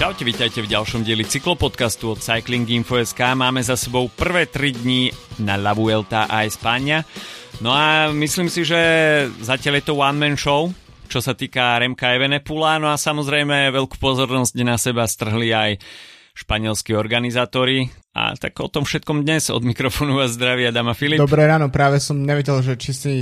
Čaute, vítajte v ďalšom dieli cyklopodcastu od Cycling Info.sk. Máme za sebou prvé 3 dní na La Vuelta a Espania. No a myslím si, že zatiaľ je to one-man show, čo sa týka Remka Evenepula. No a samozrejme veľkú pozornosť na seba strhli aj španielskí organizátori. A tak o tom všetkom dnes od mikrofónu vás zdravia Dama Filip. Dobré ráno, práve som nevedel, že či si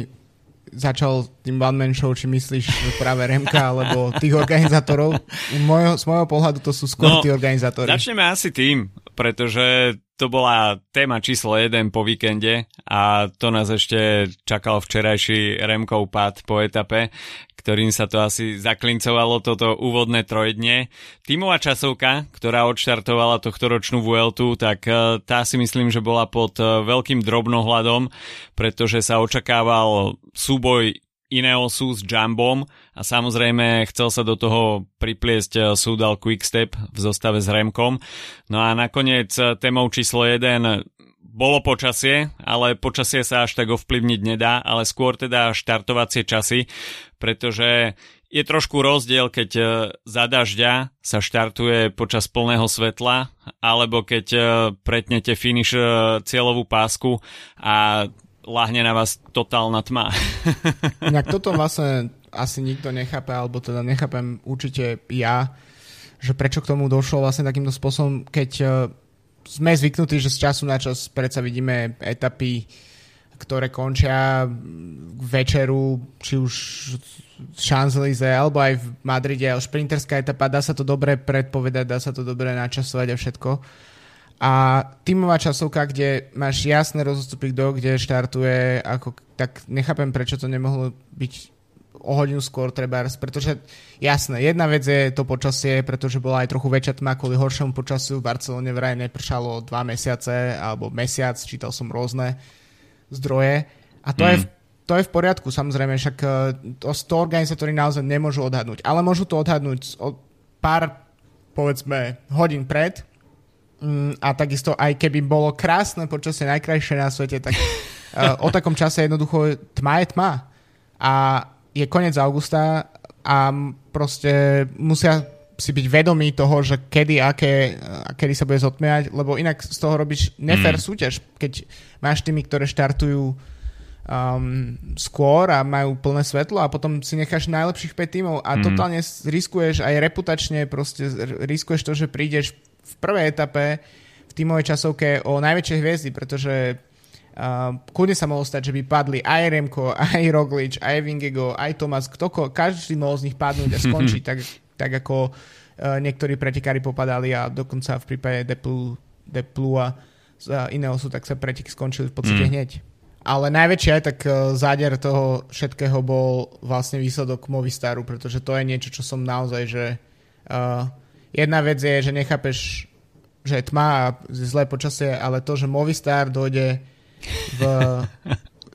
začal tým one-man show, či myslíš práve Remka alebo tých organizátorov. Mojho, z môjho pohľadu to sú skôr no, tí organizátori. Začneme asi tým, pretože to bola téma číslo 1 po víkende a to nás ešte čakal včerajší Remkov pád po etape, ktorým sa to asi zaklincovalo toto úvodné trojdne. Tímová časovka, ktorá odštartovala tohto ročnú Vueltu, tak e, tá si myslím, že bola pod e, veľkým drobnohľadom, pretože sa očakával súboj Ineosu s Jumbom a samozrejme chcel sa do toho pripliesť eh, súdal Quickstep v zostave s Remkom. No a nakoniec témou číslo 1 bolo počasie, ale počasie sa až tak ovplyvniť nedá, ale skôr teda štartovacie časy, pretože je trošku rozdiel, keď eh, za dažďa sa štartuje počas plného svetla, alebo keď pretnete finish cieľovú pásku a lahne na vás totálna tma. Inak toto vlastne asi nikto nechápe, alebo teda nechápem určite ja, že prečo k tomu došlo vlastne takýmto spôsobom, keď sme zvyknutí, že z času na čas predsa vidíme etapy, ktoré končia k večeru, či už Champs-Élysées alebo aj v Madride, šprinterská etapa, dá sa to dobre predpovedať, dá sa to dobre načasovať a všetko. A tímová časovka, kde máš jasné rozostupy, kto kde štartuje, ako, tak nechápem, prečo to nemohlo byť o hodinu skôr trebárs, pretože jasné, jedna vec je to počasie, pretože bola aj trochu väčšia tma kvôli horšiemu počasiu, v Barcelone vraj nepršalo dva mesiace alebo mesiac, čítal som rôzne zdroje a to, mm. je, v, to je v poriadku, samozrejme, však eh, to, to organizátori naozaj nemôžu odhadnúť, ale môžu to odhadnúť o pár povedzme hodín pred, Mm, a takisto aj keby bolo krásne počasie, najkrajšie na svete, tak uh, o takom čase jednoducho tma je tma. A je koniec augusta a proste musia si byť vedomí toho, že kedy, aké, kedy sa bude zotmiať, lebo inak z toho robíš nefér mm. súťaž, keď máš tými, ktoré štartujú um, skôr a majú plné svetlo a potom si necháš najlepších 5 tímov a mm. totálne riskuješ aj reputačne, proste riskuješ to, že prídeš v prvej etape v tímovej časovke o najväčšie hviezdy, pretože uh, kľudne sa mohlo stať, že by padli aj Remko, aj Roglič, aj Vingego, aj Tomas, kto, každý mohol z nich padnúť a skončiť tak, tak ako uh, niektorí pretekári popadali a dokonca v prípade Deplu, Deplua z uh, Ineosu, tak sa preteky skončili v podstate mm. hneď. Ale najväčší aj tak uh, záder toho všetkého bol vlastne výsledok Movistaru, pretože to je niečo, čo som naozaj, že uh, jedna vec je, že nechápeš, že je tma a zlé počasie, ale to, že Movistar dojde v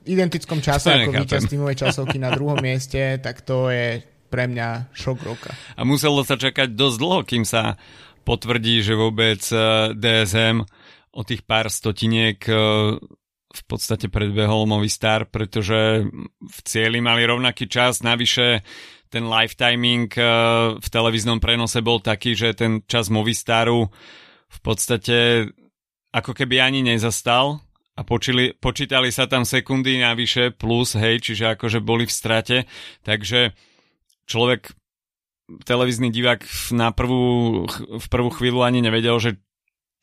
identickom čase ako víťaz tímovej časovky na druhom mieste, tak to je pre mňa šok roka. A muselo sa čakať dosť dlho, kým sa potvrdí, že vôbec eh, DSM o tých pár stotiniek eh, v podstate predbehol Movistar, pretože v cieli mali rovnaký čas, navyše ten live timing eh, v televíznom prenose bol taký, že ten čas Movistaru v podstate ako keby ani nezastal a počili, počítali sa tam sekundy navyše plus, hej, čiže akože boli v strate, takže človek televízny divák na prvú, v prvú chvíľu ani nevedel, že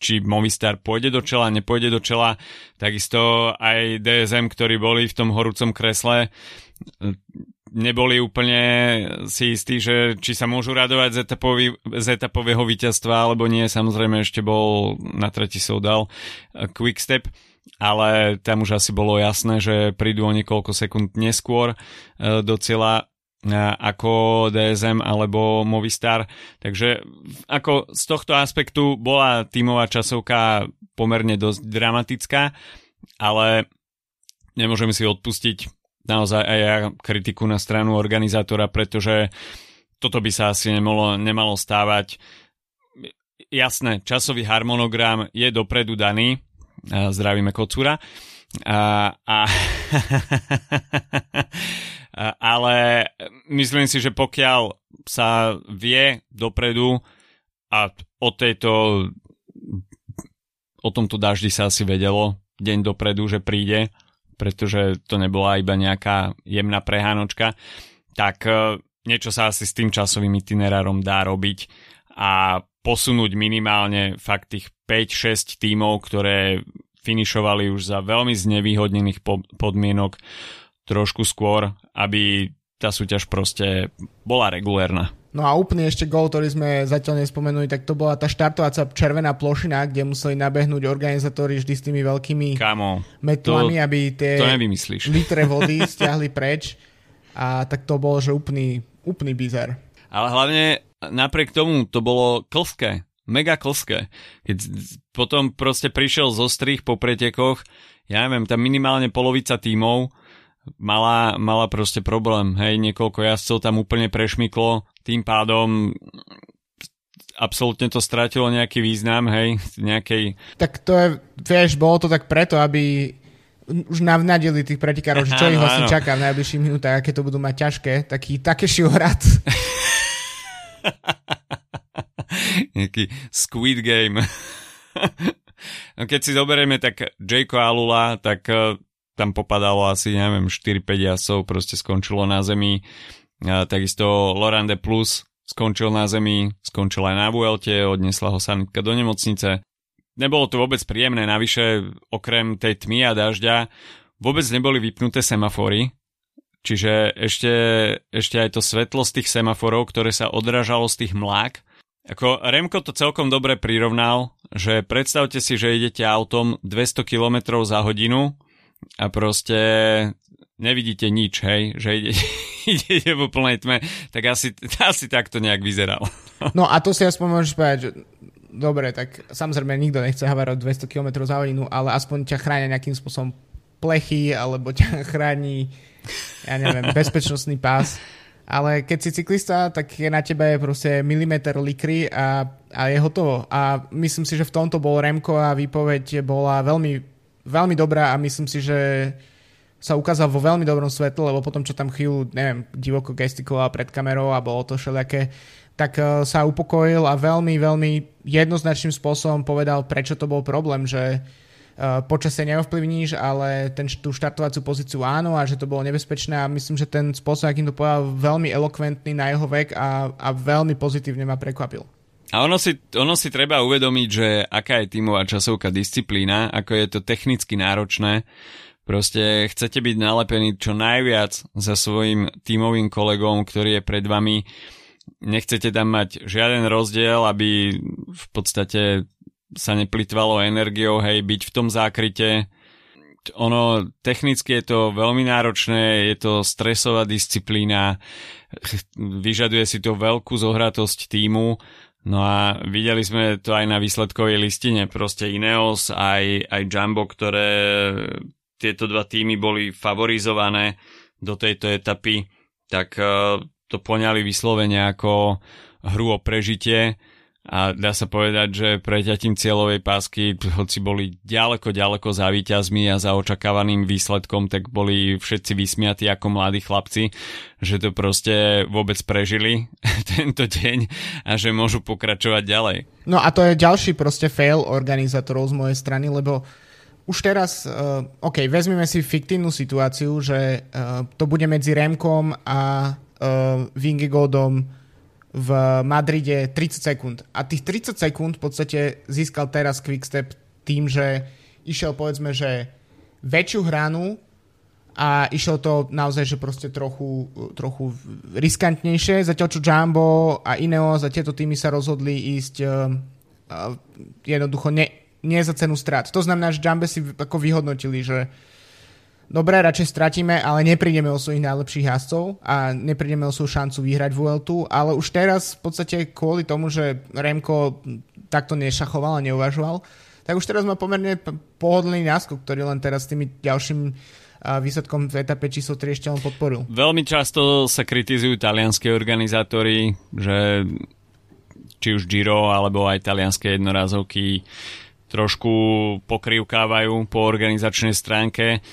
či Movistar pôjde do čela, nepôjde do čela. Takisto aj DSM, ktorí boli v tom horúcom kresle, neboli úplne si istí, že či sa môžu radovať z, etapový, z etapového víťazstva, alebo nie. Samozrejme ešte bol na tretí soudal eh, Quickstep, ale tam už asi bolo jasné, že prídu o niekoľko sekúnd neskôr eh, do cieľa eh, ako DSM alebo Movistar. Takže ako z tohto aspektu bola tímová časovka pomerne dosť dramatická, ale nemôžeme si odpustiť naozaj aj ja kritiku na stranu organizátora, pretože toto by sa asi nemalo, nemalo stávať. Jasné, časový harmonogram je dopredu daný, zdravíme kocúra, a, a ale myslím si, že pokiaľ sa vie dopredu, a o tejto o tomto daždi sa asi vedelo deň dopredu, že príde, pretože to nebola iba nejaká jemná prehánočka, tak e, niečo sa asi s tým časovým itinerárom dá robiť a posunúť minimálne fakt tých 5-6 tímov, ktoré finišovali už za veľmi znevýhodnených podmienok trošku skôr, aby tá súťaž proste bola regulérna. No a úplne ešte gol, ktorý sme zatiaľ nespomenuli, tak to bola tá štartovacia červená plošina, kde museli nabehnúť organizátori vždy s tými veľkými Kamo, metlami, to, aby tie to nevymyslíš. litre vody stiahli preč. A tak to bolo, že úplný, úplný bizar. Ale hlavne napriek tomu to bolo klské. Mega klské. Keď potom proste prišiel zo strých po pretekoch, ja neviem, tam minimálne polovica tímov mala, mala proste problém. Hej, niekoľko jazdcov tam úplne prešmyklo, tým pádom absolútne to stratilo nejaký význam, hej, nejakej... Tak to je, vieš, bolo to tak preto, aby už navnadili tých pretekárov, že čo ich vlastne čaká v najbližších minútach, aké to budú mať ťažké, taký také šiorad. Nejaký Squid Game. no keď si zoberieme, tak Jayko Alula, tak tam popadalo asi, neviem, 4-5 jasov, proste skončilo na zemi. A takisto Lorande Plus skončil na zemi, skončil aj na Vuelte, odnesla ho sanitka do nemocnice. Nebolo to vôbec príjemné, navyše okrem tej tmy a dažďa vôbec neboli vypnuté semafory, čiže ešte, ešte aj to svetlo z tých semaforov, ktoré sa odrážalo z tých mlák, ako Remko to celkom dobre prirovnal, že predstavte si, že idete autom 200 km za hodinu a proste nevidíte nič, hej, že ide, idete v úplnej tme, tak asi, asi takto nejak vyzeral. No a to si aspoň môžeš povedať, že dobre, tak samozrejme nikto nechce havarovať 200 km za hodinu, ale aspoň ťa chránia nejakým spôsobom plechy, alebo ťa chráni, ja neviem, bezpečnostný pás. Ale keď si cyklista, tak je na tebe proste milimeter likry a, a je hotovo. A myslím si, že v tomto bol Remko a výpoveď bola veľmi veľmi dobrá a myslím si, že sa ukázal vo veľmi dobrom svetle, lebo potom, čo tam chvíľu, neviem, divoko gestikuloval pred kamerou a bolo to všelijaké, tak uh, sa upokojil a veľmi, veľmi jednoznačným spôsobom povedal, prečo to bol problém, že uh, počasie neovplyvníš, ale ten, tú štartovaciu pozíciu áno a že to bolo nebezpečné a myslím, že ten spôsob, akým to povedal, veľmi elokventný na jeho vek a, a veľmi pozitívne ma prekvapil. A ono si, ono si treba uvedomiť, že aká je tímová časovka disciplína, ako je to technicky náročné. Proste chcete byť nalepení čo najviac za svojim tímovým kolegom, ktorý je pred vami. Nechcete tam mať žiaden rozdiel, aby v podstate sa neplitvalo energiou, hej, byť v tom zákryte. Ono, technicky je to veľmi náročné, je to stresová disciplína, vyžaduje si to veľkú zohratosť týmu No a videli sme to aj na výsledkovej listine, proste Ineos, aj, aj Jumbo, ktoré tieto dva týmy boli favorizované do tejto etapy, tak uh, to poňali vyslovene ako hru o prežitie a dá sa povedať, že preťatím cieľovej pásky, hoci boli ďaleko, ďaleko za výťazmi a za očakávaným výsledkom, tak boli všetci vysmiatí ako mladí chlapci, že to proste vôbec prežili tento deň a že môžu pokračovať ďalej. No a to je ďalší proste fail organizátorov z mojej strany, lebo už teraz, uh, OK, vezmeme si fiktívnu situáciu, že uh, to bude medzi Remkom a uh, Vingegaardom v Madride 30 sekúnd. A tých 30 sekúnd v podstate získal teraz Quickstep tým, že išiel povedzme, že väčšiu hranu a išlo to naozaj, že proste trochu, trochu riskantnejšie, zatiaľ čo Jumbo a Ineos a tieto týmy sa rozhodli ísť uh, uh, jednoducho ne, nie za cenu strat. To znamená, že Jumbo si ako vyhodnotili, že dobre, radšej stratíme, ale neprídeme o svojich najlepších jazdcov a neprídeme o svoju šancu vyhrať Vueltu, ale už teraz v podstate kvôli tomu, že Remko takto nešachoval a neuvažoval, tak už teraz má pomerne pohodlný náskok, ktorý len teraz s tými ďalším výsledkom v etape číslo 3 ešte len podporil. Veľmi často sa kritizujú talianské organizátori, že či už Giro alebo aj talianské jednorazovky trošku pokrývkávajú po organizačnej stránke.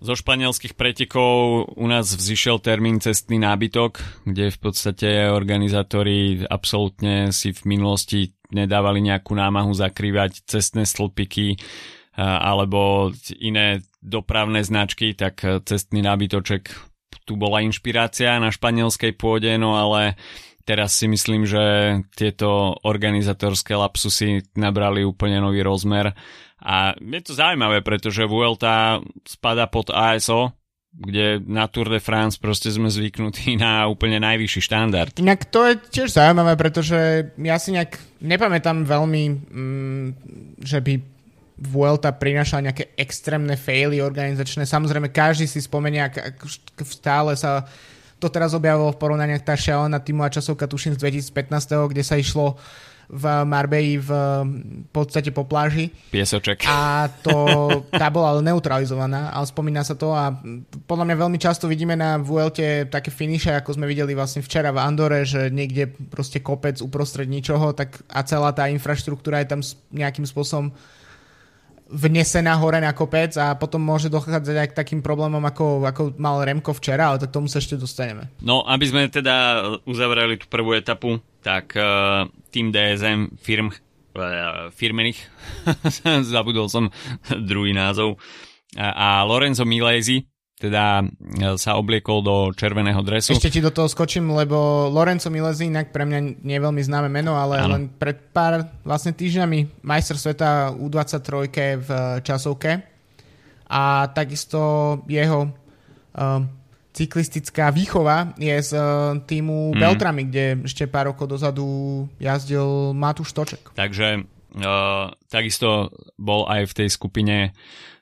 Zo španielských pretekov u nás vzýšiel termín cestný nábytok, kde v podstate organizátori absolútne si v minulosti nedávali nejakú námahu zakrývať cestné stĺpiky alebo iné dopravné značky, tak cestný nábytoček tu bola inšpirácia na španielskej pôde, no ale teraz si myslím, že tieto organizatorské lapsusy nabrali úplne nový rozmer a je to zaujímavé, pretože Vuelta spada pod ASO, kde na Tour de France proste sme zvyknutí na úplne najvyšší štandard. Inak to je tiež zaujímavé, pretože ja si nejak nepamätám veľmi, mm, že by Vuelta prinášala nejaké extrémne faily organizačné. Samozrejme, každý si spomenie, ak, ak stále sa to teraz objavilo v porovnaniach tá šialená tímová časovka, tuším z 2015, kde sa išlo v Marbeji v podstate po pláži. Piesoček. A to, tá bola neutralizovaná, ale spomína sa to a podľa mňa veľmi často vidíme na Vuelte také finiše, ako sme videli vlastne včera v Andore, že niekde proste kopec uprostred ničoho tak a celá tá infraštruktúra je tam nejakým spôsobom vnesená hore na kopec a potom môže dochádzať aj k takým problémom, ako, ako mal Remko včera, ale tak tomu sa ešte dostaneme. No, aby sme teda uzavreli tú prvú etapu, tak uh, tým DSM firm, uh, firmených, zabudol som druhý názov, a, a Lorenzo Milesi, teda e, sa obliekol do červeného dresu. Ešte ti do toho skočím, lebo Lorenzo Milesi, inak pre mňa nie je veľmi známe meno, ale ano. len pred pár vlastne týždňami majster sveta U23 v časovke a takisto jeho uh, cyklistická výchova je z uh, týmu mm. Beltrami, kde ešte pár rokov dozadu jazdil Matúš Toček. Takže uh, takisto bol aj v tej skupine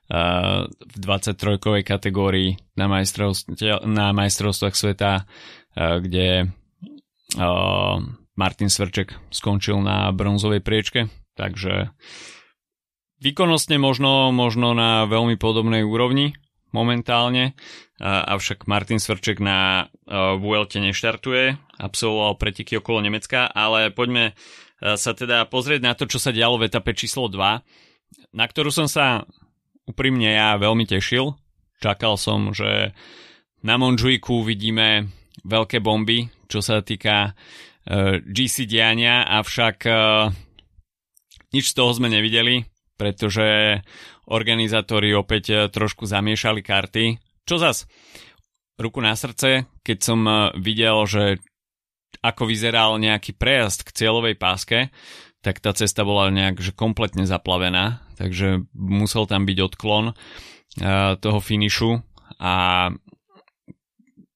v 23 kategórii na, na majstrovstvách sveta, kde Martin Svrček skončil na bronzovej priečke, takže výkonnostne možno, možno na veľmi podobnej úrovni momentálne, avšak Martin Svrček na Vuelte neštartuje, absolvoval preteky okolo Nemecka, ale poďme sa teda pozrieť na to, čo sa dialo v etape číslo 2, na ktorú som sa úprimne ja veľmi tešil. Čakal som, že na Monžujku vidíme veľké bomby, čo sa týka e, GC diania, avšak uh, nič z toho sme nevideli, pretože organizátori opäť uh, trošku zamiešali karty. Čo zas? Ruku na srdce, keď som videl, že ako vyzeral nejaký prejazd k cieľovej páske, tak tá cesta bola nejak že kompletne zaplavená, takže musel tam byť odklon uh, toho finišu a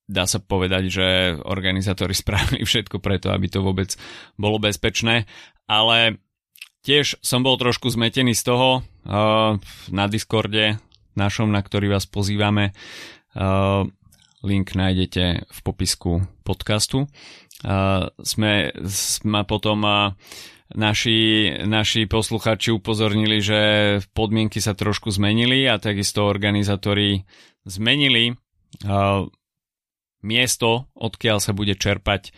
dá sa povedať, že organizátori spravili všetko preto, aby to vôbec bolo bezpečné, ale tiež som bol trošku zmetený z toho uh, na Discorde našom, na ktorý vás pozývame. Uh, link nájdete v popisku podcastu. Sme, sme potom naši, naši posluchači upozornili, že podmienky sa trošku zmenili a takisto organizátori zmenili uh, miesto, odkiaľ sa bude čerpať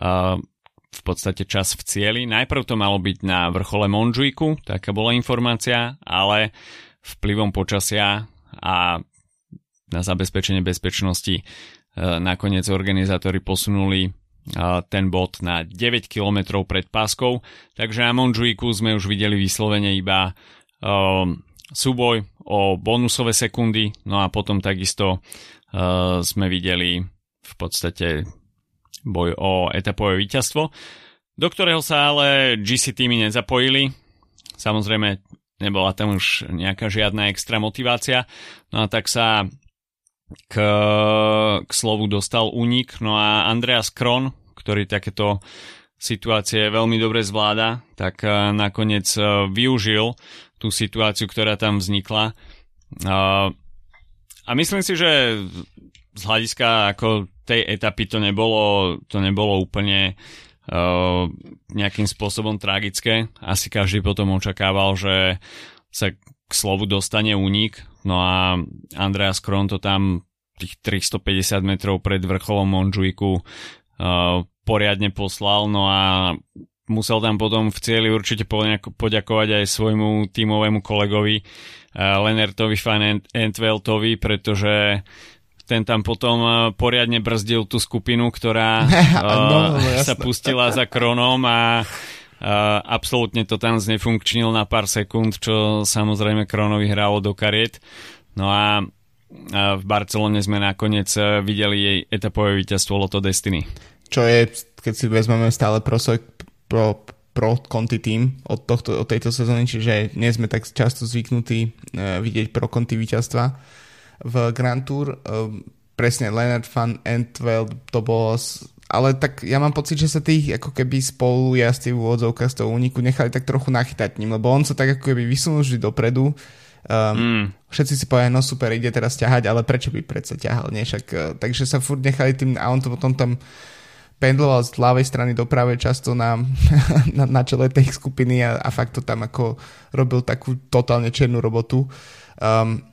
uh, v podstate čas v cieli. Najprv to malo byť na vrchole Monžuiku, taká bola informácia, ale vplyvom počasia a na zabezpečenie bezpečnosti uh, nakoniec organizátori posunuli ten bod na 9 km pred páskou, takže na Monžuiku sme už videli vyslovene iba um, súboj o bonusové sekundy, no a potom takisto uh, sme videli v podstate boj o etapové víťazstvo, do ktorého sa ale GC týmy nezapojili. Samozrejme, nebola tam už nejaká žiadna extra motivácia, no a tak sa k, k slovu dostal únik, no a Andreas Kron, ktorý takéto situácie veľmi dobre zvláda, tak eh, nakoniec eh, využil tú situáciu, ktorá tam vznikla. A myslím si, že z hľadiska ako tej etapy to nebolo, to nebolo úplne nejakým spôsobom tragické. Asi každý potom očakával, že sa k slovu dostane únik. No a Andreas Kron to tam tých 350 metrov pred vrcholom Monžuiku uh, poriadne poslal, no a musel tam potom v cieli určite poďakovať aj svojmu tímovému kolegovi uh, Lenertovi Fan Entveltovi, pretože ten tam potom uh, poriadne brzdil tú skupinu, ktorá uh, no, sa pustila za kronom a Absolútne to tam znefunkčnil na pár sekúnd, čo samozrejme Kronovi hralo do kariet. No a v Barcelone sme nakoniec e, videli jej etapové víťazstvo Loto Destiny. Čo je, keď si vezmeme stále pro, pro, pro Conti tým od, tohto, od tejto sezóny, čiže nie sme tak často zvyknutí uh, vidieť pro Conti víťazstva v Grand Tour. Uh, presne Leonard van Entveld to bolo ale tak ja mám pocit, že sa tých ako keby spolu jazdci v úvodzovkách z toho úniku nechali tak trochu nachytať ním, lebo on sa tak ako keby vysunul vždy dopredu Um, mm. Všetci si povedali, no super, ide teraz ťahať, ale prečo by predsa ťahal, nie? Však, uh, takže sa furt nechali tým, a on to potom tam pendloval z ľavej strany do pravej často na, na, na čele tej skupiny a, a fakt to tam ako robil takú totálne černú robotu. Um,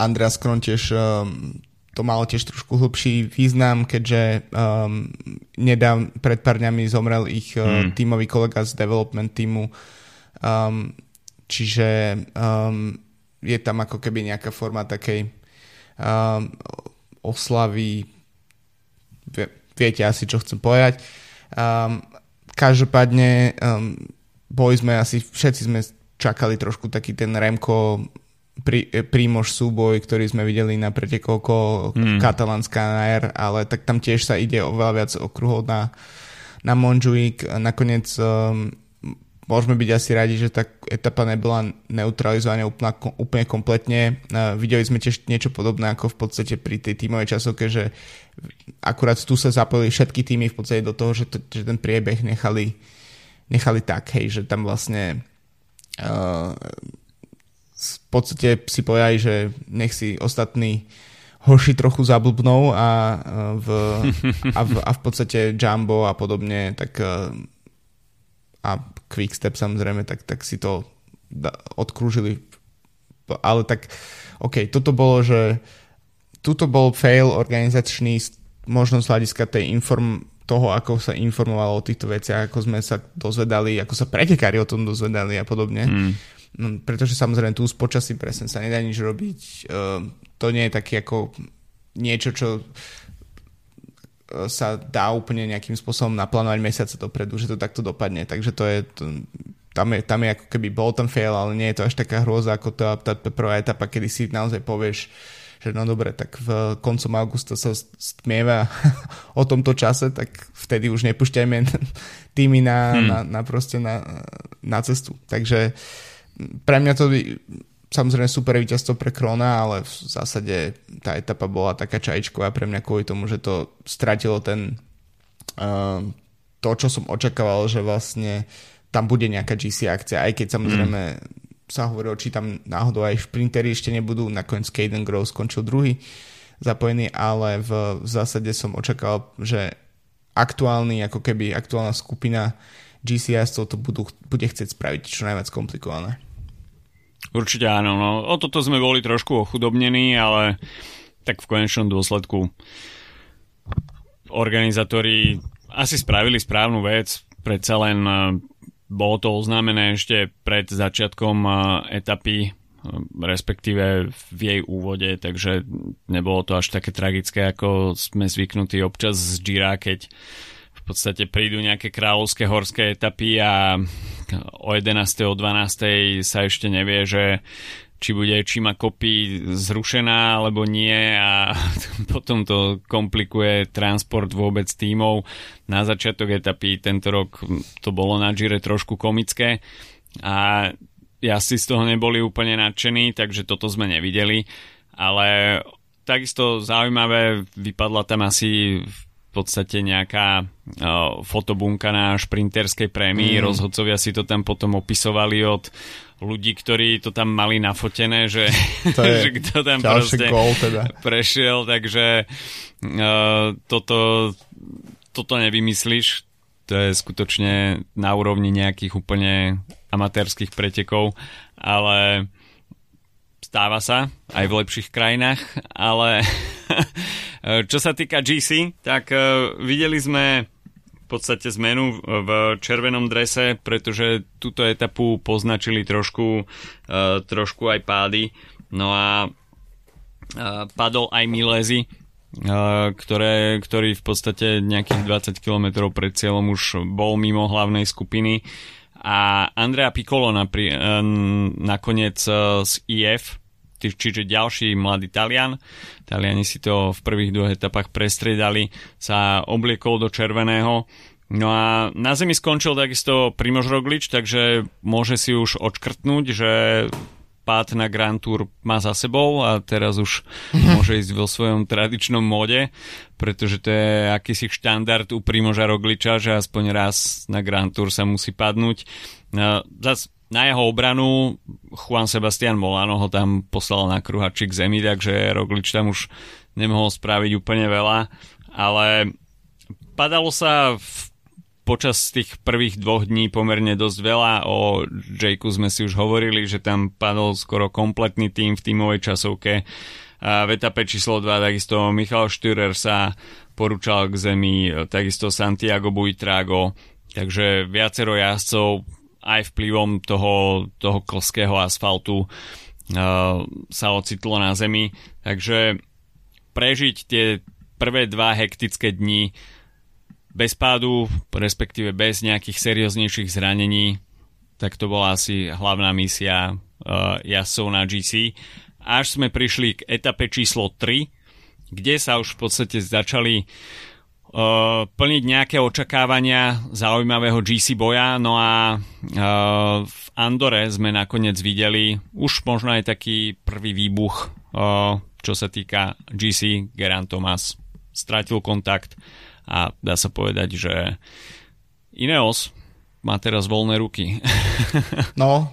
Andreas Kron tiež um, to malo tiež trošku hlbší význam, keďže um, nedav, pred pár dňami zomrel ich uh, mm. tímový kolega z development týmu um, Čiže um, je tam ako keby nejaká forma takej um, oslavy, viete asi, čo chcem povedať. Um, každopádne um, boli sme asi, všetci sme čakali trošku taký ten Remko prí, prímož súboj, ktorý sme videli na pretekovko mm. katalánska R, ale tak tam tiež sa ide oveľa viac okruhov na, na Monjuik. Nakoniec um, môžeme byť asi radi, že tá etapa nebola neutralizovaná úplne, úplne kompletne. Uh, videli sme tiež niečo podobné ako v podstate pri tej tímovej časovke, že akurát tu sa zapojili všetky týmy v podstate do toho, že, to, že ten priebeh nechali, nechali tak, hej, že tam vlastne uh, v podstate si povedali, že nech si ostatní hoši trochu zablbnou a v, a v, a v podstate Jumbo a podobne, tak a Quickstep samozrejme, tak, tak si to odkrúžili. Ale tak, OK, toto bolo, že tuto bol fail organizačný možno z hľadiska tej inform, toho, ako sa informovalo o týchto veciach, ako sme sa dozvedali, ako sa pretekári o tom dozvedali a podobne. Mm. No, pretože samozrejme tu z počasí presne sa nedá nič robiť. Uh, to nie je taký ako niečo, čo sa dá úplne nejakým spôsobom naplánovať mesiace dopredu, že to takto dopadne. Takže to je, to, tam, je, tam je ako keby bol ten fail, ale nie je to až taká hrôza ako tá, tá prvá etapa, kedy si naozaj povieš, že no dobre, tak v koncom augusta sa stmieva o tomto čase, tak vtedy už nepúšťajme týmy na, hmm. na, na proste na, na cestu. Takže pre mňa to samozrejme super víťazstvo pre Krona, ale v zásade tá etapa bola taká čajčková pre mňa kvôli tomu, že to stratilo ten uh, to, čo som očakával, že vlastne tam bude nejaká GC akcia, aj keď samozrejme mm. sa hovorilo, či tam náhodou aj šprintery ešte nebudú, nakoniec Caden Gross skončil druhý zapojený, ale v, v zásade som očakával, že aktuálny, ako keby aktuálna skupina GCS to budú, bude chcieť spraviť čo najviac komplikované. Určite áno. No, o toto sme boli trošku ochudobnení, ale tak v konečnom dôsledku organizátori asi spravili správnu vec. Predsa len e, bolo to oznámené ešte pred začiatkom e, etapy, e, respektíve v jej úvode, takže nebolo to až také tragické, ako sme zvyknutí občas z Gira, keď v podstate prídu nejaké kráľovské horské etapy a o 11. o 12. sa ešte nevie, že či bude Čima kopy zrušená alebo nie a potom to komplikuje transport vôbec tímov. Na začiatok etapy tento rok to bolo na Gire trošku komické a si z toho neboli úplne nadšení, takže toto sme nevideli, ale takisto zaujímavé, vypadla tam asi podstate nejaká fotobunka na šprinterskej prémii. Mm. Rozhodcovia si to tam potom opisovali od ľudí, ktorí to tam mali nafotené, že, to je že kto tam proste goal teda. prešiel, takže uh, toto, toto nevymyslíš. To je skutočne na úrovni nejakých úplne amatérských pretekov, ale stáva sa aj v lepších krajinách, ale čo sa týka GC, tak uh, videli sme v podstate zmenu v červenom drese, pretože túto etapu poznačili trošku, uh, trošku aj pády. No a uh, padol aj Milezi, ktoré, ktorý v podstate nejakých 20 km pred cieľom už bol mimo hlavnej skupiny a Andrea Piccolo napri, nakoniec z IF čiže ďalší mladý Talian. Taliani si to v prvých dvoch etapách prestriedali, sa obliekol do červeného. No a na zemi skončil takisto Primož Roglič, takže môže si už odškrtnúť, že pád na Grand Tour má za sebou a teraz už môže ísť vo svojom tradičnom móde, pretože to je akýsi štandard u Primoža Rogliča, že aspoň raz na Grand Tour sa musí padnúť. No, zas na jeho obranu Juan Sebastian Molano ho tam poslal na kruhači k zemi, takže Roglič tam už nemohol spraviť úplne veľa, ale padalo sa v, počas tých prvých dvoch dní pomerne dosť veľa. O Jakeu sme si už hovorili, že tam padol skoro kompletný tým v tímovej časovke. A v etape číslo 2 takisto Michal Štürer sa porúčal k zemi, takisto Santiago Buitrago, takže viacero jazdcov aj vplyvom toho, toho klského asfaltu uh, sa ocitlo na zemi. Takže prežiť tie prvé dva hektické dni bez pádu, respektíve bez nejakých serióznejších zranení, tak to bola asi hlavná misia uh, jazdcov na GC. Až sme prišli k etape číslo 3, kde sa už v podstate začali uh, plniť nejaké očakávania zaujímavého GC boja. No a uh, v Andore sme nakoniec videli už možno aj taký prvý výbuch, uh, čo sa týka GC. Geran Thomas stratil kontakt a dá sa povedať, že Ineos má teraz voľné ruky. no,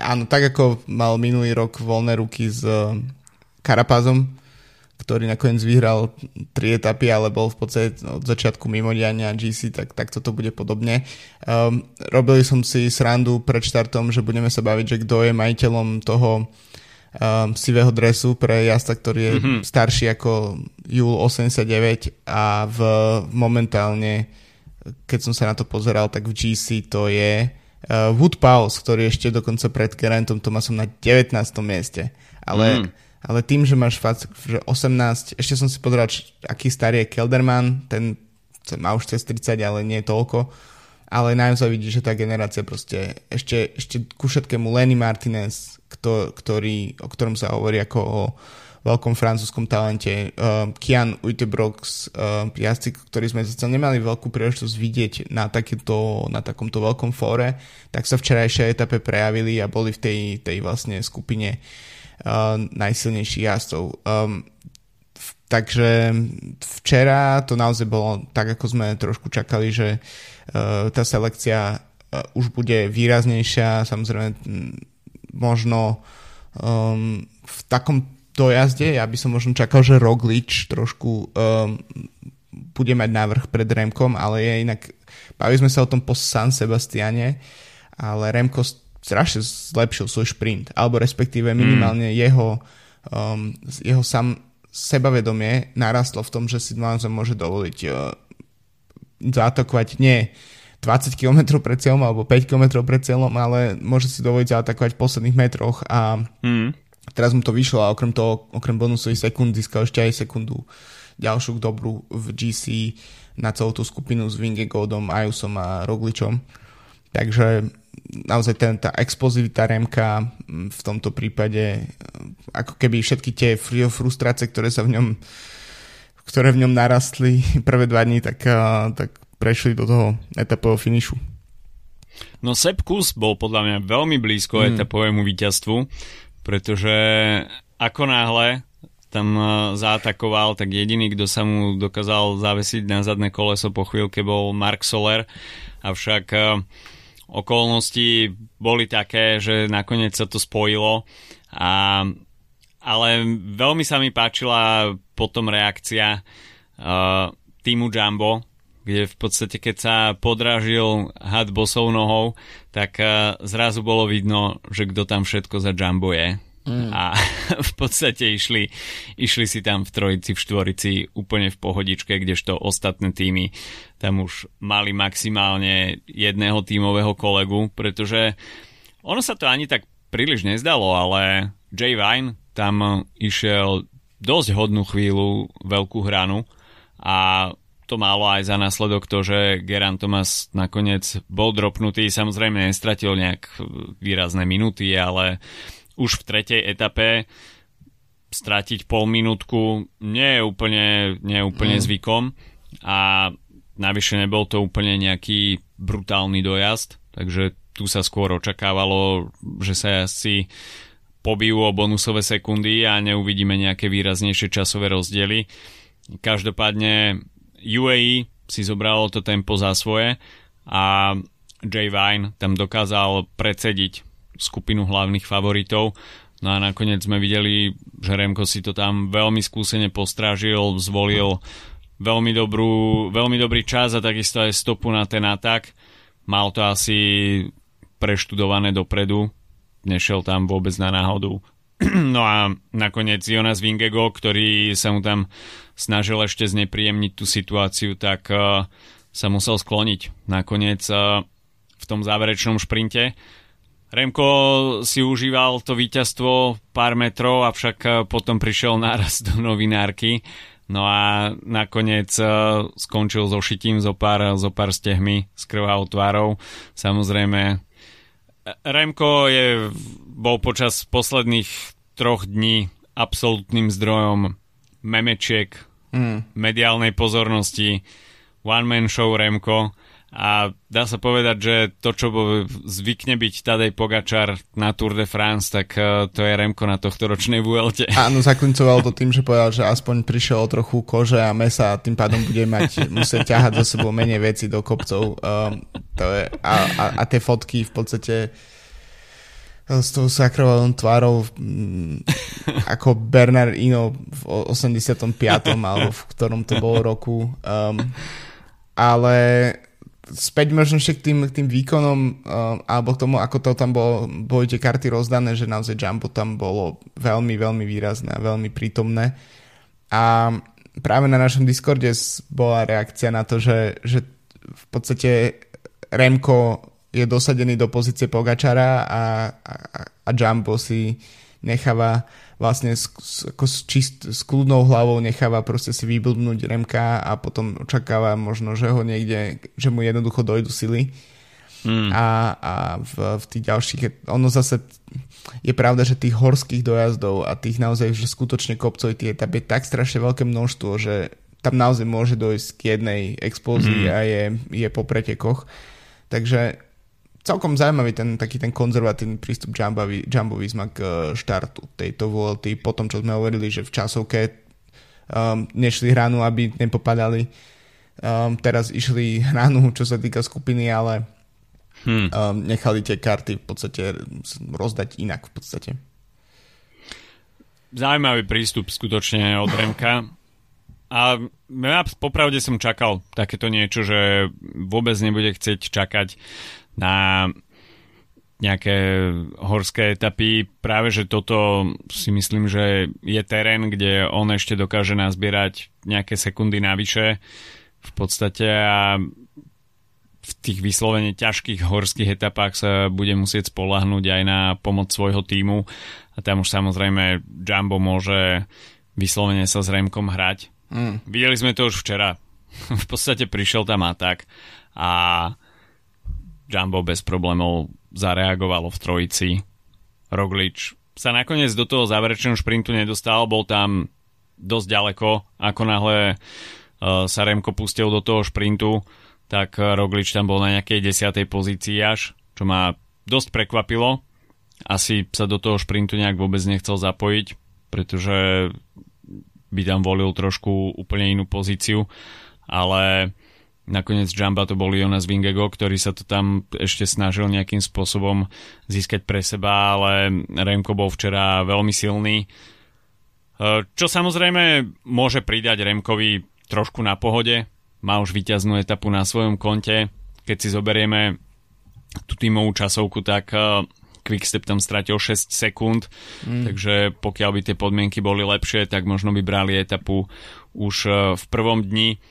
áno, tak ako mal minulý rok voľné ruky s Karapázom, ktorý nakoniec vyhral tri etapy, ale bol v podstate od začiatku mimodiania GC, tak, tak toto bude podobne. Um, robili som si srandu pred štartom, že budeme sa baviť, že kto je majiteľom toho um, sivého dresu pre jazda, ktorý je mm-hmm. starší ako Júl 89 a v momentálne, keď som sa na to pozeral, tak v GC to je uh, Wood Pause, ktorý ešte dokonca pred Gerantom Tomasom na 19. mieste. Ale mm ale tým, že máš fakt, že 18, ešte som si pozeral, aký starý je Kelderman, ten má už cez 30, ale nie toľko, ale naozaj vidí, že tá generácia proste ešte, ešte ku všetkému Lenny Martinez, kto, ktorý, o ktorom sa hovorí ako o veľkom francúzskom talente, uh, Kian Uitebrox, uh, jazdci, ktorí sme zase nemali veľkú príležitosť vidieť na, takéto, na takomto veľkom fóre, tak sa včerajšej etape prejavili a boli v tej, tej vlastne skupine uh, najsilnejších jazdcov. Um, takže včera to naozaj bolo tak, ako sme trošku čakali, že uh, tá selekcia uh, už bude výraznejšia, samozrejme možno um, v takom dojazde, ja by som možno čakal, že Roglič trošku um, bude mať návrh pred Remkom, ale je inak, bavili sme sa o tom po San Sebastiane, ale Remko strašne zlepšil svoj šprint, alebo respektíve minimálne mm. jeho, um, jeho sam, sebavedomie narastlo v tom, že si naozaj môže dovoliť uh, zaatakovať nie 20 km pred cieľom alebo 5 km pred cieľom, ale môže si dovoliť zaatakovať v posledných metroch a mm. teraz mu to vyšlo a okrem toho, okrem bonusových sekúnd získal ešte aj sekundu ďalšiu dobrú v GC na celú tú skupinu s Vingegaardom, Ajusom a Rogličom. Takže naozaj ten, tá explozivita Remka v tomto prípade ako keby všetky tie frustrácie, ktoré sa v ňom ktoré v ňom narastli prvé dva dní, tak, tak prešli do toho etapového finišu. No Sepp bol podľa mňa veľmi blízko mm. etapovému víťazstvu, pretože ako náhle tam zaatakoval, tak jediný, kto sa mu dokázal zavesiť na zadné koleso po chvíľke bol Mark Soler, avšak uh, okolnosti boli také, že nakoniec sa to spojilo. A, ale veľmi sa mi páčila potom reakcia uh, týmu Jumbo, kde v podstate keď sa podrážil had bosou nohou, tak uh, zrazu bolo vidno, že kto tam všetko za Jumbo je. Mm. A v podstate išli, išli si tam v trojici, v štvorici úplne v pohodičke, kdežto ostatné týmy tam už mali maximálne jedného tímového kolegu, pretože ono sa to ani tak príliš nezdalo, ale Jay Vine tam išiel dosť hodnú chvíľu veľkú hranu a to malo aj za následok to, že Geran Thomas nakoniec bol dropnutý, samozrejme nestratil nejak výrazné minúty, ale už v tretej etape stratiť pol minútku nie je úplne, nie je úplne mm. zvykom a navyše nebol to úplne nejaký brutálny dojazd, takže tu sa skôr očakávalo, že sa asi pobijú o bonusové sekundy a neuvidíme nejaké výraznejšie časové rozdiely. Každopádne UAE si zobralo to tempo za svoje a Jay Vine tam dokázal predsediť skupinu hlavných favoritov. No a nakoniec sme videli, že Remko si to tam veľmi skúsene postrážil, zvolil veľmi, dobrú, veľmi dobrý čas a takisto aj stopu na ten atak. Mal to asi preštudované dopredu, nešiel tam vôbec na náhodu. No a nakoniec Jonas Vingego, ktorý sa mu tam snažil ešte znepríjemniť tú situáciu, tak uh, sa musel skloniť nakoniec uh, v tom záverečnom šprinte. Remko si užíval to víťazstvo pár metrov, avšak uh, potom prišiel náraz do novinárky. No a nakoniec uh, skončil so šitím zo pár, zo pár stehmi s krvavou tvárou. Samozrejme, Remko je, bol počas posledných troch dní absolútnym zdrojom memečiek, mm. mediálnej pozornosti, one-man show Remko a dá sa povedať, že to, čo zvykne byť Tadej Pogačar na Tour de France, tak e, to je Remko na tohto ročnej Vuelte. Áno, zaklincoval to tým, že povedal, že aspoň prišiel o trochu kože a mesa a tým pádom bude mať, musieť ťahať za sebou menej veci do kopcov. Um, to je, a, a, a tie fotky v podstate s tou sakrovalou tvárou mm, ako Bernard Ino v 85. alebo v ktorom to bolo roku. Um, ale späť možno ešte k tým, k tým výkonom um, alebo k tomu, ako to tam bolo, boli tie karty rozdané, že naozaj Jumbo tam bolo veľmi, veľmi výrazné a veľmi prítomné. A práve na našom Discorde bola reakcia na to, že, že v podstate Remko je dosadený do pozície Pogačara a, a, a Jumbo si necháva vlastne s, ako s, čist, s kľudnou hlavou necháva proste si vyblbnúť Remka a potom očakáva možno, že ho niekde, že mu jednoducho dojdu sily. Hmm. A, a v, v tých ďalších, ono zase je pravda, že tých horských dojazdov a tých naozaj, že skutočne kopcov tie etap je tak strašne veľké množstvo, že tam naozaj môže dojsť k jednej explózii hmm. a je, je po pretekoch. Takže celkom zaujímavý ten taký ten konzervatívny prístup Jumbo Visma k eh, štartu tejto VLT po tom, čo sme hovorili, že v časovke um, nešli hranu, aby nepopadali. Um, teraz išli hranu, čo sa týka skupiny, ale hmm. um, nechali tie karty v podstate rozdať inak v podstate. Zaujímavý prístup skutočne od Remka. A ja popravde som čakal takéto niečo, že vôbec nebude chcieť čakať na nejaké horské etapy. Práve, že toto si myslím, že je terén, kde on ešte dokáže nazbierať nejaké sekundy navyše v podstate a v tých vyslovene ťažkých horských etapách sa bude musieť spolahnuť aj na pomoc svojho týmu a tam už samozrejme Jumbo môže vyslovene sa s Remkom hrať. Mm. Videli sme to už včera. v podstate prišiel tam atak a Jumbo bez problémov zareagovalo v trojici. Roglič sa nakoniec do toho záverečného šprintu nedostal, bol tam dosť ďaleko, ako náhle uh, sa Remko pustil do toho šprintu, tak Roglič tam bol na nejakej desiatej pozícii až, čo ma dosť prekvapilo. Asi sa do toho šprintu nejak vôbec nechcel zapojiť, pretože by tam volil trošku úplne inú pozíciu, ale Nakoniec Jamba to bol Jonas Vingego, ktorý sa to tam ešte snažil nejakým spôsobom získať pre seba, ale Remko bol včera veľmi silný. E, čo samozrejme môže pridať Remkovi trošku na pohode. Má už vyťaznú etapu na svojom konte. Keď si zoberieme tú tímovú časovku, tak e, Quickstep tam stratil 6 sekúnd, mm. takže pokiaľ by tie podmienky boli lepšie, tak možno by brali etapu už e, v prvom dni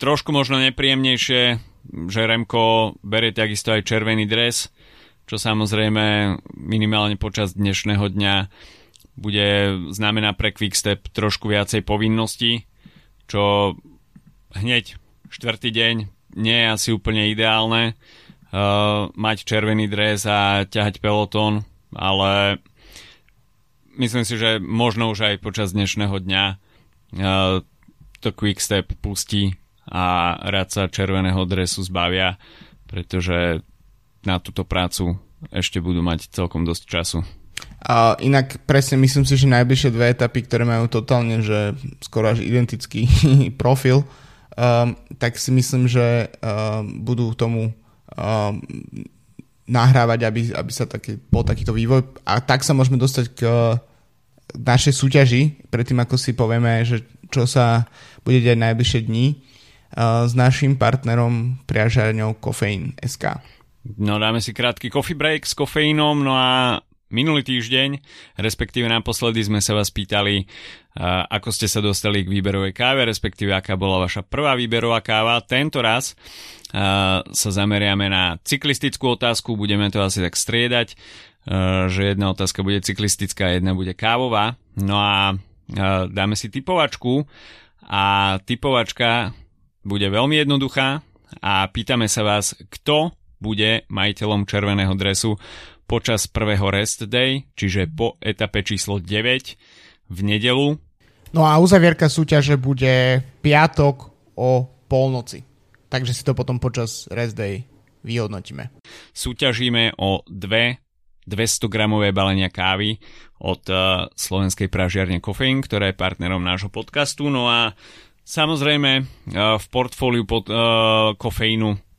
trošku možno nepríjemnejšie, že Remko berie takisto aj červený dres, čo samozrejme minimálne počas dnešného dňa bude znamená pre Quickstep trošku viacej povinností, čo hneď štvrtý deň nie je asi úplne ideálne uh, mať červený dres a ťahať pelotón, ale myslím si, že možno už aj počas dnešného dňa uh, to Quickstep pustí a rád sa červeného dresu zbavia, pretože na túto prácu ešte budú mať celkom dosť času. A inak presne myslím si, že najbližšie dve etapy, ktoré majú totálne, že skoro až identický profil, um, tak si myslím, že um, budú tomu um, nahrávať, aby, aby sa taký, bol takýto vývoj. A tak sa môžeme dostať k našej súťaži, predtým ako si povieme, že čo sa bude diať najbližšie uh, s našim partnerom priažarňou Kofeín.sk. No dáme si krátky coffee break s kofeínom, no a minulý týždeň, respektíve naposledy sme sa vás pýtali, ako ste sa dostali k výberovej káve, respektíve aká bola vaša prvá výberová káva. Tento raz sa zameriame na cyklistickú otázku, budeme to asi tak striedať, že jedna otázka bude cyklistická, jedna bude kávová. No a dáme si typovačku a typovačka bude veľmi jednoduchá a pýtame sa vás, kto bude majiteľom červeného dresu počas prvého rest day, čiže po etape číslo 9 v nedelu. No a uzavierka súťaže bude piatok o polnoci. Takže si to potom počas rest day vyhodnotíme. Súťažíme o dve 200 gramové balenia kávy od uh, slovenskej pražiarne Kofeín, ktorá je partnerom nášho podcastu. No a samozrejme uh, v portfóliu pod, uh, kofeínu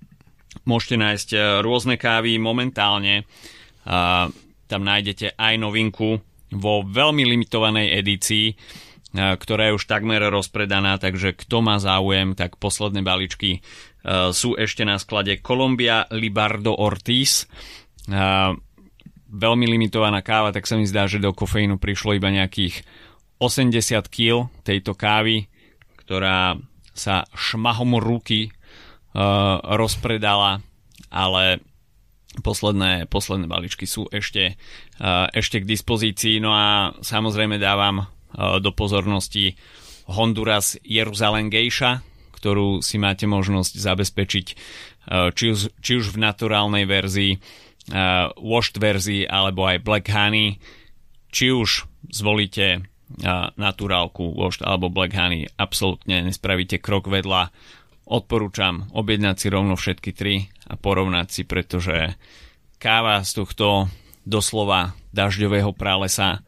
Môžete nájsť e, rôzne kávy momentálne. Tam nájdete aj novinku vo veľmi limitovanej edícii, e, ktorá je už takmer rozpredaná, takže kto má záujem, tak posledné balíčky e, sú ešte na sklade Columbia Libardo Ortiz. Veľmi limitovaná káva, tak sa mi zdá, že do kofeínu prišlo iba nejakých 80 kg tejto kávy, ktorá sa šmahom ruky uh, rozpredala, ale posledné, posledné balíčky sú ešte, uh, ešte k dispozícii. No a samozrejme dávam uh, do pozornosti Honduras Jeruzalem Geisha, ktorú si máte možnosť zabezpečiť uh, či, už, či už v naturálnej verzii, uh, washed verzii alebo aj Black Honey. Či už zvolíte naturálku, washed alebo Black Honey, absolútne nespravíte krok vedľa odporúčam objednať si rovno všetky tri a porovnať si, pretože káva z tohto doslova dažďového pralesa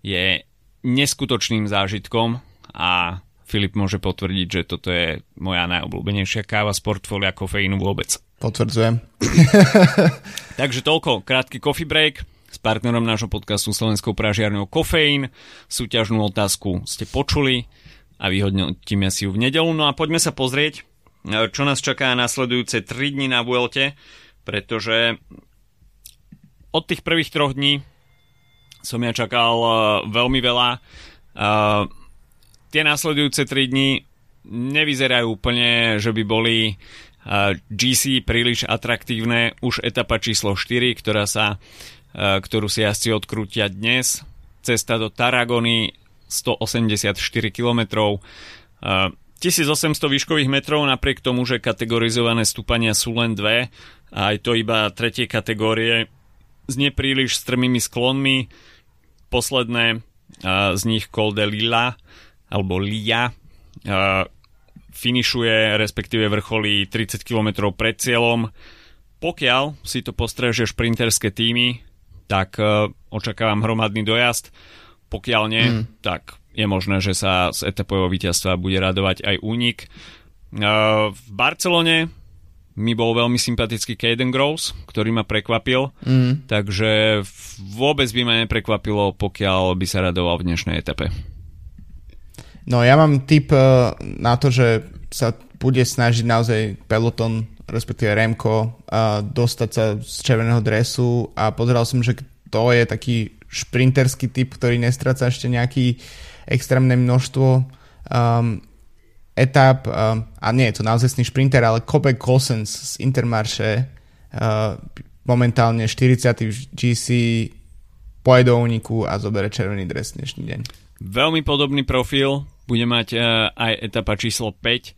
je neskutočným zážitkom a Filip môže potvrdiť, že toto je moja najobľúbenejšia káva z portfólia kofeínu vôbec. Potvrdzujem. Takže toľko, krátky coffee break s partnerom nášho podcastu Slovenskou pražiarnou Kofeín. Súťažnú otázku ste počuli a vyhodnotíme si ju v nedelu. No a poďme sa pozrieť, čo nás čaká nasledujúce 3 dni na Vuelte, pretože od tých prvých troch dní som ja čakal uh, veľmi veľa. Uh, tie nasledujúce 3 dni nevyzerajú úplne, že by boli uh, GC príliš atraktívne. Už etapa číslo 4, ktorá sa, ktorú si asi odkrútia dnes. Cesta do Taragony 184 km. Uh, 1800 výškových metrov napriek tomu, že kategorizované stúpania sú len dve a aj to iba tretie kategórie s nepríliš strmými sklonmi. Posledné z nich Col de Lila alebo Lia finišuje, respektíve vrcholí 30 km pred cieľom. Pokiaľ si to postrežia šprinterské týmy, tak očakávam hromadný dojazd. Pokiaľ nie, mm. tak je možné, že sa z etapového víťazstva bude radovať aj únik. V Barcelone mi bol veľmi sympatický Caden Groves, ktorý ma prekvapil, mm. takže vôbec by ma neprekvapilo, pokiaľ by sa radoval v dnešnej etape. No ja mám tip eh, na to, že sa bude snažiť naozaj peloton, respektíve Remko, eh, dostať sa z červeného dresu a pozeral som, že to je taký šprinterský typ, ktorý nestráca ešte nejaký uh, extrémne množstvo um, etap um, a nie je to naozaj šprinter, ale Kobe Cossens z Intermarše uh, momentálne 40. GC pojde do úniku a zobere červený dres dnešný deň. Veľmi podobný profil bude mať aj etapa číslo 5,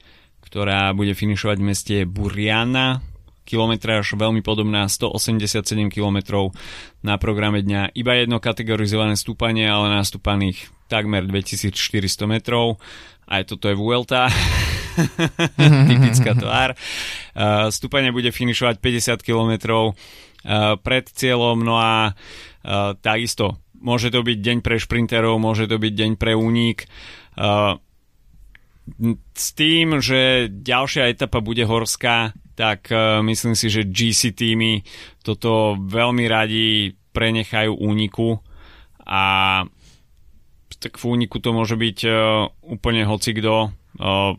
ktorá bude finišovať v meste Buriana, kilometráž veľmi podobná, 187 km na programe dňa. Iba jedno kategorizované stúpanie, ale nastúpaných takmer 2400 metrov. Aj toto je Vuelta. Typická tvár. Uh, stúpanie bude finišovať 50 km uh, pred cieľom, no a uh, takisto môže to byť deň pre šprinterov, môže to byť deň pre únik. Uh, s tým, že ďalšia etapa bude horská, tak uh, myslím si, že GC týmy toto veľmi radi prenechajú úniku a tak v úniku to môže byť uh, úplne hocikdo. Uh,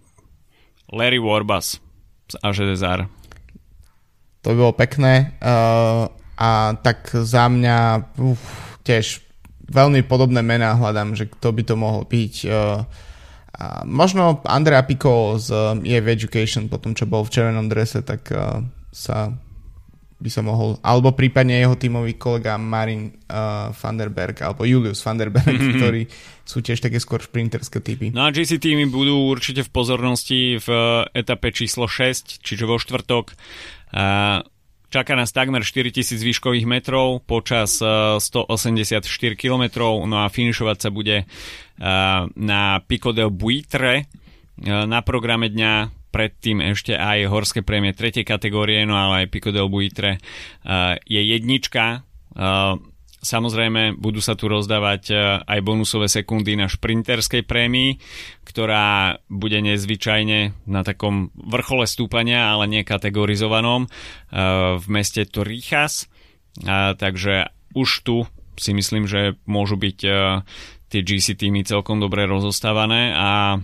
Larry Warbus z Ažedezar. To by bolo pekné uh, a tak za mňa uf, tiež veľmi podobné mená hľadám, že kto by to mohol byť. Uh, a možno Andrea Pico z EF Education, po tom, čo bol v červenom drese, tak uh, sa by sa mohol, alebo prípadne jeho tímový kolega Marin uh, Vanderberg, alebo Julius Vanderberg, mm-hmm. ktorí sú tiež také skôr šprinterské typy. No a GC týmy budú určite v pozornosti v etape číslo 6, čiže vo štvrtok. Uh, Čaká nás takmer 4000 výškových metrov počas 184 km, no a finišovať sa bude na Pico del Buitre na programe dňa predtým ešte aj horské prémie tretej kategórie, no ale aj Pico del Buitre je jednička. Samozrejme, budú sa tu rozdávať aj bonusové sekundy na šprinterskej prémii, ktorá bude nezvyčajne na takom vrchole stúpania, ale nie kategorizovanom v meste Torijas. Takže už tu si myslím, že môžu byť tie GC týmy celkom dobre rozostávané a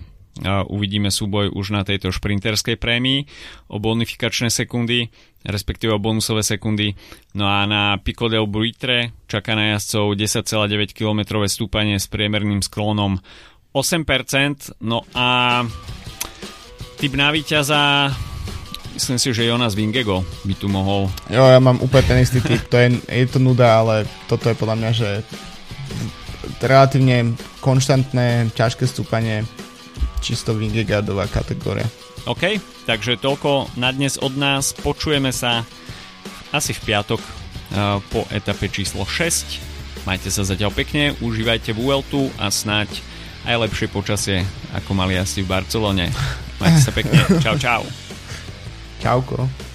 uvidíme súboj už na tejto šprinterskej prémii o bonifikačné sekundy, respektíve o bonusové sekundy. No a na Pico del Buitre čaká na jazdcov 10,9 km stúpanie s priemerným sklonom 8%. No a typ na víťaza myslím si, že Jonas Vingego by tu mohol. Jo, ja mám úplne ten istý typ. To je, je to nuda, ale toto je podľa mňa, že relatívne konštantné, ťažké stúpanie čisto Vingegardová kategória. OK, takže toľko na dnes od nás. Počujeme sa asi v piatok uh, po etape číslo 6. Majte sa zatiaľ pekne, užívajte Vueltu a snáď aj lepšie počasie, ako mali asi v Barcelone. Majte sa pekne. Čau, čau. Čauko.